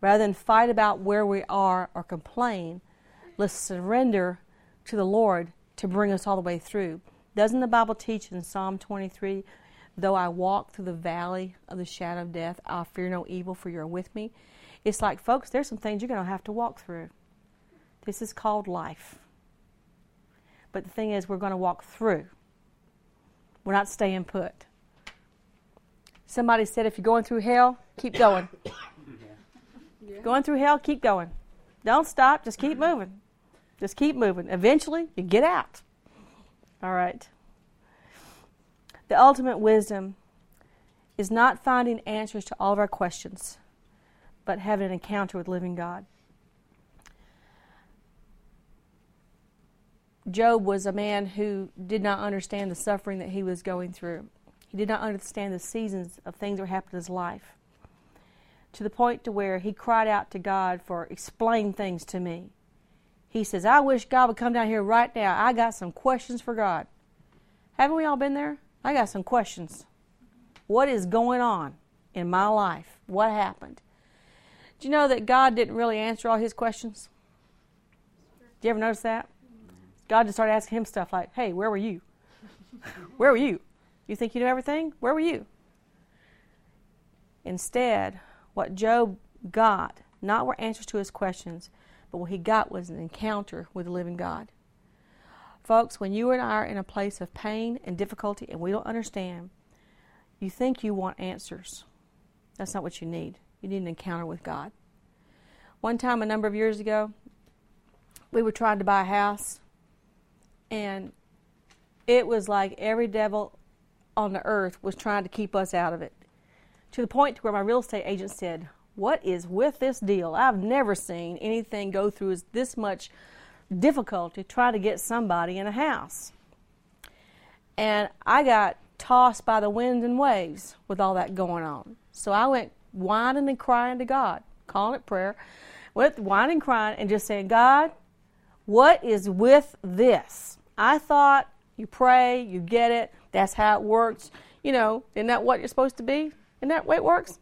Rather than fight about where we are or complain, let's surrender to the Lord to bring us all the way through. Doesn't the Bible teach in Psalm 23 Though I walk through the valley of the shadow of death, I'll fear no evil, for you're with me. It's like, folks, there's some things you're going to have to walk through. This is called life. But the thing is, we're going to walk through. We're not staying put. Somebody said, if you're going through hell, keep going. Yeah. Going through hell, keep going. Don't stop, just keep mm-hmm. moving. Just keep moving. Eventually, you get out. All right. The ultimate wisdom is not finding answers to all of our questions, but having an encounter with living God. Job was a man who did not understand the suffering that he was going through. He did not understand the seasons of things that happened in his life. To the point to where he cried out to God for explain things to me. He says, I wish God would come down here right now. I got some questions for God. Haven't we all been there? I got some questions. What is going on in my life? What happened? Do you know that God didn't really answer all his questions? Do you ever notice that? God just started asking him stuff like, hey, where were you? where were you? You think you know everything? Where were you? Instead, what Job got, not were answers to his questions, but what he got was an encounter with the living God. Folks, when you and I are in a place of pain and difficulty and we don't understand, you think you want answers. That's not what you need. You need an encounter with God. One time, a number of years ago, we were trying to buy a house, and it was like every devil on the earth was trying to keep us out of it. To the point where my real estate agent said, What is with this deal? I've never seen anything go through this much difficulty trying to get somebody in a house. And I got tossed by the winds and waves with all that going on. So I went whining and crying to God, calling it prayer, went whining and crying and just saying, God, what is with this? I thought you pray, you get it, that's how it works. You know, isn't that what you're supposed to be? Isn't that way it works?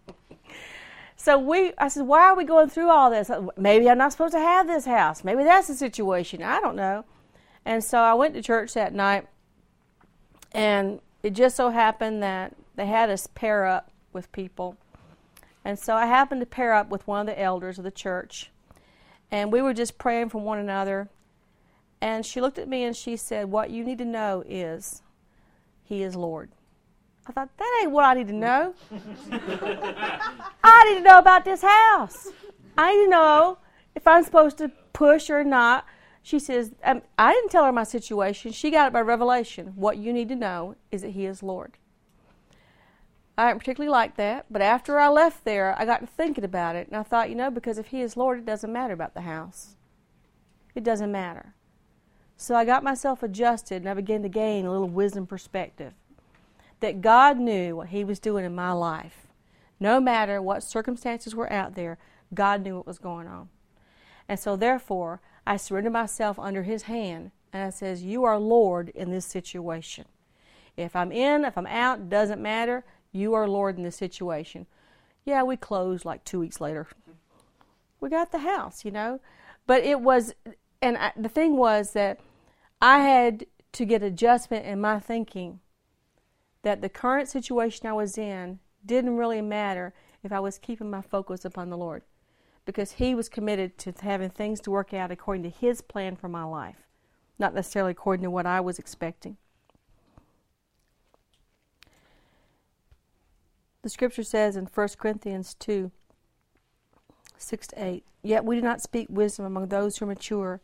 So we, I said, why are we going through all this? Uh, maybe I'm not supposed to have this house. Maybe that's the situation. I don't know. And so I went to church that night, and it just so happened that they had us pair up with people. And so I happened to pair up with one of the elders of the church, and we were just praying for one another. And she looked at me and she said, What you need to know is, He is Lord. I thought, that ain't what I need to know. I need to know about this house. I need to know if I'm supposed to push or not She says, um, I didn't tell her my situation. She got it by revelation. What you need to know is that He is Lord. I didn't particularly like that, but after I left there, I got to thinking about it, and I thought, you know, because if He is Lord, it doesn't matter about the house. It doesn't matter. So I got myself adjusted, and I began to gain a little wisdom perspective that God knew what He was doing in my life. No matter what circumstances were out there, God knew what was going on. And so, therefore, I surrendered myself under His hand, and I says, "You are Lord in this situation. If I'm in, if I'm out, doesn't matter. You are Lord in this situation." Yeah, we closed like two weeks later. We got the house, you know, but it was, and I, the thing was that I had to get adjustment in my thinking that the current situation I was in didn't really matter if I was keeping my focus upon the Lord because He was committed to having things to work out according to His plan for my life, not necessarily according to what I was expecting. The scripture says in 1 Corinthians 2 6 to 8, Yet we do not speak wisdom among those who are mature,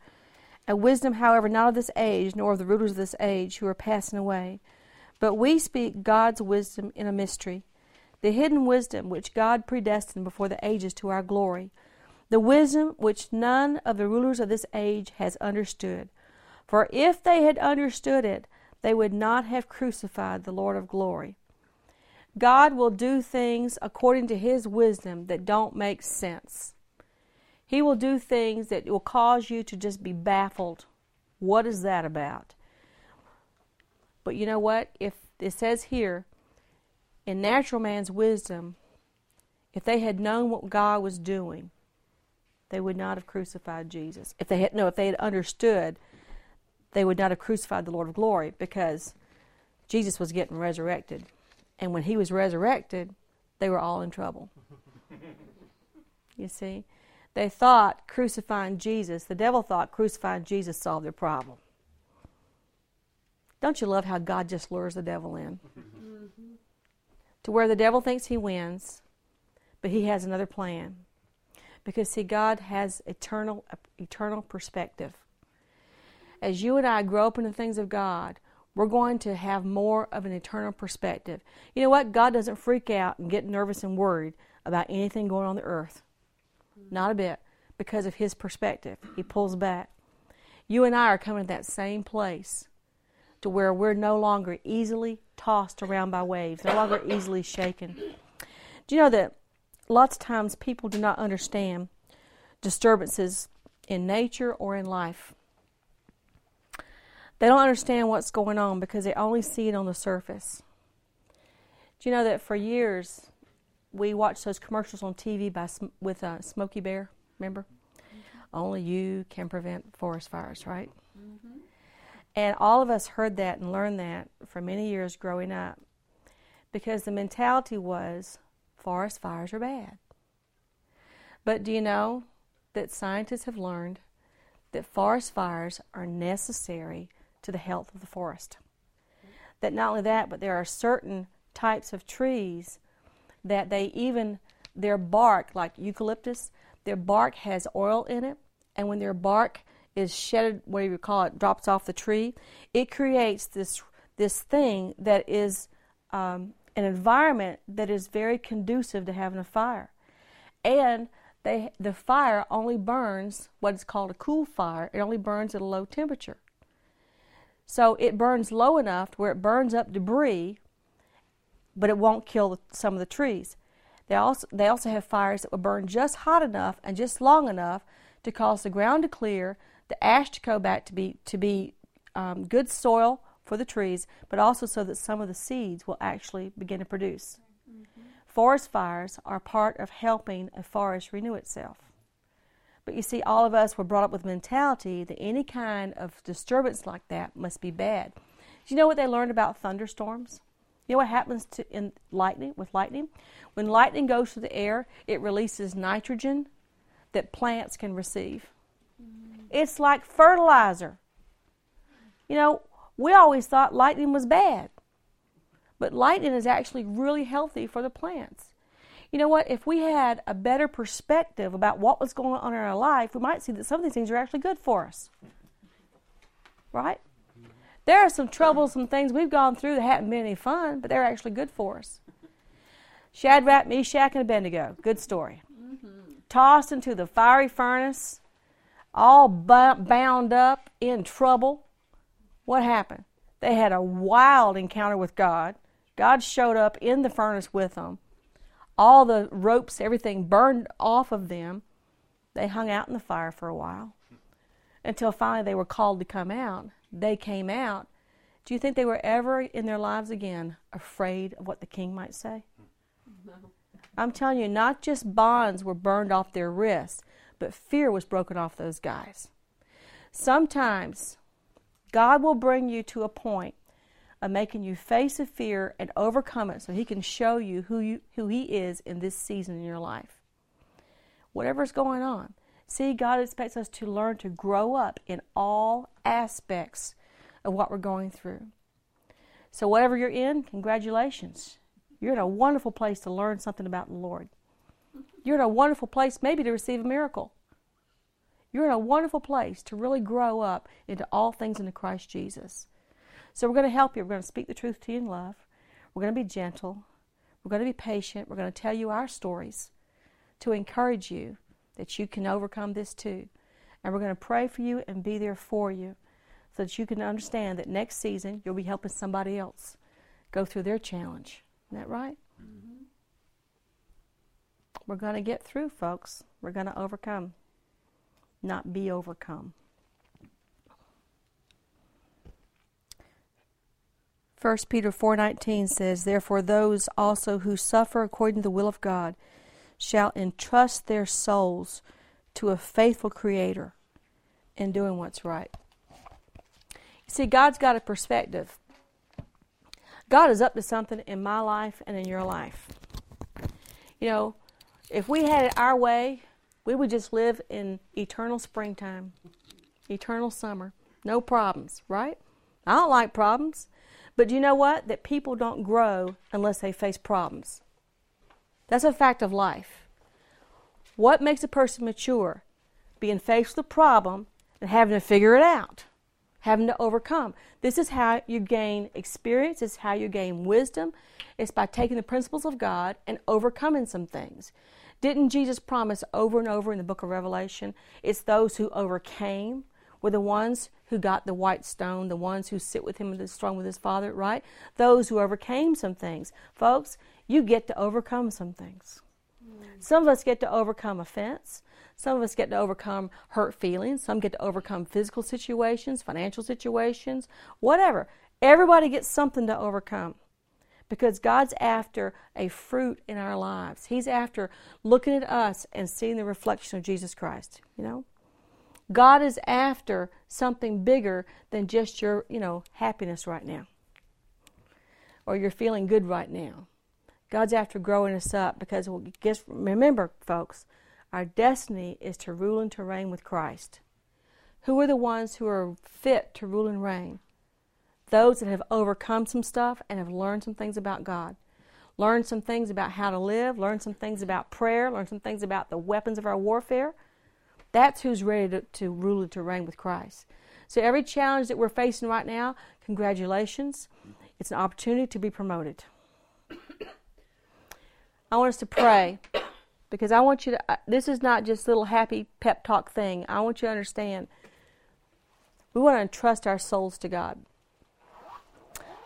a wisdom, however, not of this age, nor of the rulers of this age who are passing away. But we speak God's wisdom in a mystery, the hidden wisdom which God predestined before the ages to our glory the wisdom which none of the rulers of this age has understood. For if they had understood it, they would not have crucified the Lord of glory. God will do things according to His wisdom that don't make sense. He will do things that will cause you to just be baffled. What is that about? But you know what? If it says here, in natural man's wisdom, if they had known what God was doing, they would not have crucified Jesus. If they had no, if they had understood, they would not have crucified the Lord of glory because Jesus was getting resurrected. And when he was resurrected, they were all in trouble. you see? They thought crucifying Jesus, the devil thought crucifying Jesus solved their problem. Don't you love how God just lures the devil in? Mm-hmm. To where the devil thinks he wins, but he has another plan. Because see, God has eternal eternal perspective. As you and I grow up in the things of God, we're going to have more of an eternal perspective. You know what? God doesn't freak out and get nervous and worried about anything going on the earth. Not a bit. Because of his perspective. He pulls back. You and I are coming to that same place to where we're no longer easily tossed around by waves, no longer easily shaken. Do you know that lots of times people do not understand disturbances in nature or in life. They don't understand what's going on because they only see it on the surface. Do you know that for years we watched those commercials on TV by with uh, Smokey Bear? Remember, mm-hmm. only you can prevent forest fires, right? Mm-hmm. And all of us heard that and learned that for many years growing up, because the mentality was forest fires are bad. But do you know that scientists have learned that forest fires are necessary to the health of the forest? That not only that, but there are certain types of trees that they even, their bark, like eucalyptus, their bark has oil in it, and when their bark is shedded, whatever you call it, drops off the tree, it creates this this thing that is um, an environment that is very conducive to having a fire. And they, the fire only burns what is called a cool fire. It only burns at a low temperature. So it burns low enough where it burns up debris, but it won't kill some of the trees. They also, they also have fires that will burn just hot enough and just long enough to cause the ground to clear, the ash to go back to be, to be um, good soil for the trees, but also so that some of the seeds will actually begin to produce. Mm-hmm. Forest fires are part of helping a forest renew itself. But you see, all of us were brought up with mentality that any kind of disturbance like that must be bad. Do you know what they learned about thunderstorms? You know what happens to in lightning with lightning? When lightning goes through the air, it releases nitrogen that plants can receive. It's like fertilizer. You know, we always thought lightning was bad. But lightning is actually really healthy for the plants. You know what? If we had a better perspective about what was going on in our life, we might see that some of these things are actually good for us. right? There are some troublesome things we've gone through that haven't been any fun, but they're actually good for us. Shadrach, Meshach, and Abednego. Good story. Mm-hmm. Tossed into the fiery furnace, all bound up, in trouble. What happened? They had a wild encounter with God. God showed up in the furnace with them. All the ropes, everything burned off of them. They hung out in the fire for a while until finally they were called to come out. They came out. Do you think they were ever in their lives again afraid of what the king might say? No. I'm telling you, not just bonds were burned off their wrists, but fear was broken off those guys. Sometimes God will bring you to a point of making you face a fear and overcome it so He can show you who, you, who He is in this season in your life. Whatever's going on. See, God expects us to learn to grow up in all aspects of what we're going through. So, whatever you're in, congratulations. You're in a wonderful place to learn something about the Lord. You're in a wonderful place maybe to receive a miracle. You're in a wonderful place to really grow up into all things into Christ Jesus. So we're going to help you. We're going to speak the truth to you in love. We're going to be gentle. We're going to be patient. We're going to tell you our stories to encourage you that you can overcome this too. And we're going to pray for you and be there for you so that you can understand that next season you'll be helping somebody else go through their challenge. Isn't that right? We're going to get through, folks. We're going to overcome, not be overcome. 1 Peter 4:19 says, "Therefore those also who suffer according to the will of God shall entrust their souls to a faithful creator in doing what's right." You see, God's got a perspective. God is up to something in my life and in your life. You know, if we had it our way, we would just live in eternal springtime, eternal summer, no problems, right? I don't like problems. But you know what? That people don't grow unless they face problems. That's a fact of life. What makes a person mature? Being faced with a problem and having to figure it out having to overcome. This is how you gain experience, it's how you gain wisdom. It's by taking the principles of God and overcoming some things. Didn't Jesus promise over and over in the book of Revelation? It's those who overcame were the ones who got the white stone, the ones who sit with him in the throne with his Father, right? Those who overcame some things. Folks, you get to overcome some things. Mm. Some of us get to overcome offense. Some of us get to overcome hurt feelings. Some get to overcome physical situations, financial situations, whatever. Everybody gets something to overcome because God's after a fruit in our lives. He's after looking at us and seeing the reflection of Jesus Christ, you know? God is after something bigger than just your, you know, happiness right now or you're feeling good right now. God's after growing us up because well, guess remember folks, our destiny is to rule and to reign with Christ. Who are the ones who are fit to rule and reign? Those that have overcome some stuff and have learned some things about God. Learned some things about how to live, learned some things about prayer, learned some things about the weapons of our warfare. That's who's ready to, to rule and to reign with Christ. So, every challenge that we're facing right now, congratulations. It's an opportunity to be promoted. I want us to pray because I want you to, this is not just little happy pep talk thing. I want you to understand we want to entrust our souls to God.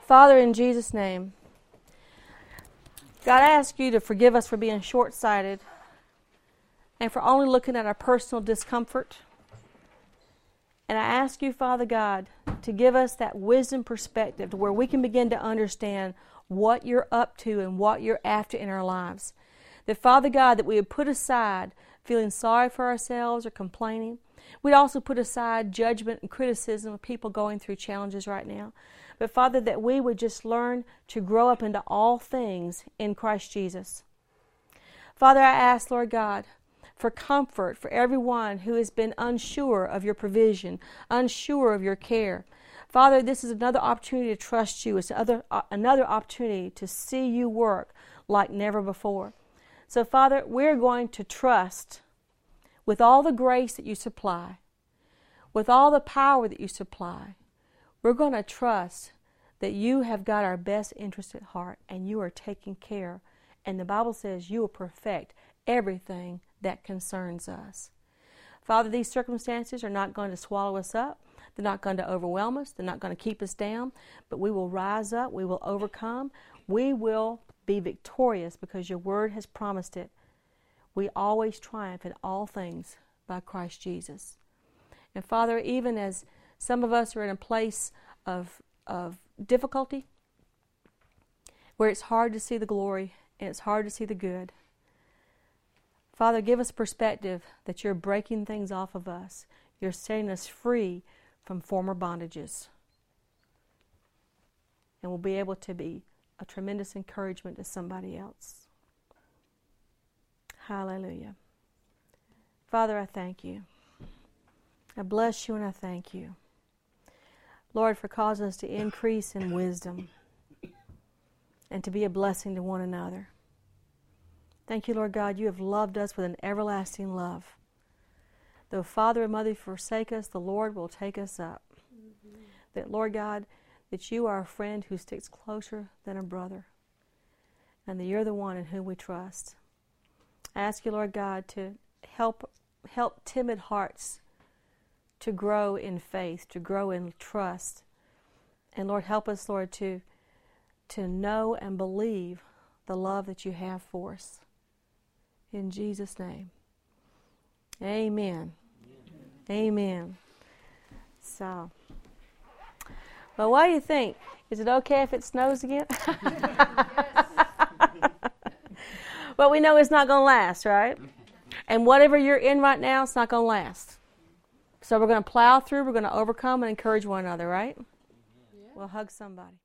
Father, in Jesus' name, God, I ask you to forgive us for being short sighted and for only looking at our personal discomfort. And I ask you, Father God, to give us that wisdom perspective to where we can begin to understand what you're up to and what you're after in our lives. That, Father God, that we would put aside feeling sorry for ourselves or complaining. We'd also put aside judgment and criticism of people going through challenges right now. But, Father, that we would just learn to grow up into all things in Christ Jesus. Father, I ask, Lord God, for comfort for everyone who has been unsure of your provision, unsure of your care. Father, this is another opportunity to trust you. It's another, uh, another opportunity to see you work like never before. So, Father, we're going to trust with all the grace that you supply, with all the power that you supply, We're going to trust that you have got our best interest at heart and you are taking care. And the Bible says you will perfect everything that concerns us. Father, these circumstances are not going to swallow us up. They're not going to overwhelm us. They're not going to keep us down. But we will rise up. We will overcome. We will be victorious because your word has promised it. We always triumph in all things by Christ Jesus. And Father, even as some of us are in a place of, of difficulty, where it's hard to see the glory and it's hard to see the good, Father, give us perspective that you're breaking things off of us. You're setting us free from former bondages. And we'll be able to be a tremendous encouragement to somebody else. Hallelujah. Father, I thank you. I bless you and I thank you. Lord, for causing us to increase in wisdom and to be a blessing to one another. Thank you, Lord God, you have loved us with an everlasting love. Though father and mother forsake us, the Lord will take us up. Mm-hmm. That, Lord God, that you are a friend who sticks closer than a brother, and that you're the one in whom we trust. I ask you, Lord God, to help help timid hearts to grow in faith, to grow in trust. And Lord, help us, Lord, to to know and believe the love that you have for us. In Jesus' name. Amen. Amen. Amen. So, well, what do you think? Is it okay if it snows again? but we know it's not going to last, right? And whatever you're in right now, it's not going to last. So we're going to plow through, we're going to overcome and encourage one another, right? Yeah. We'll hug somebody.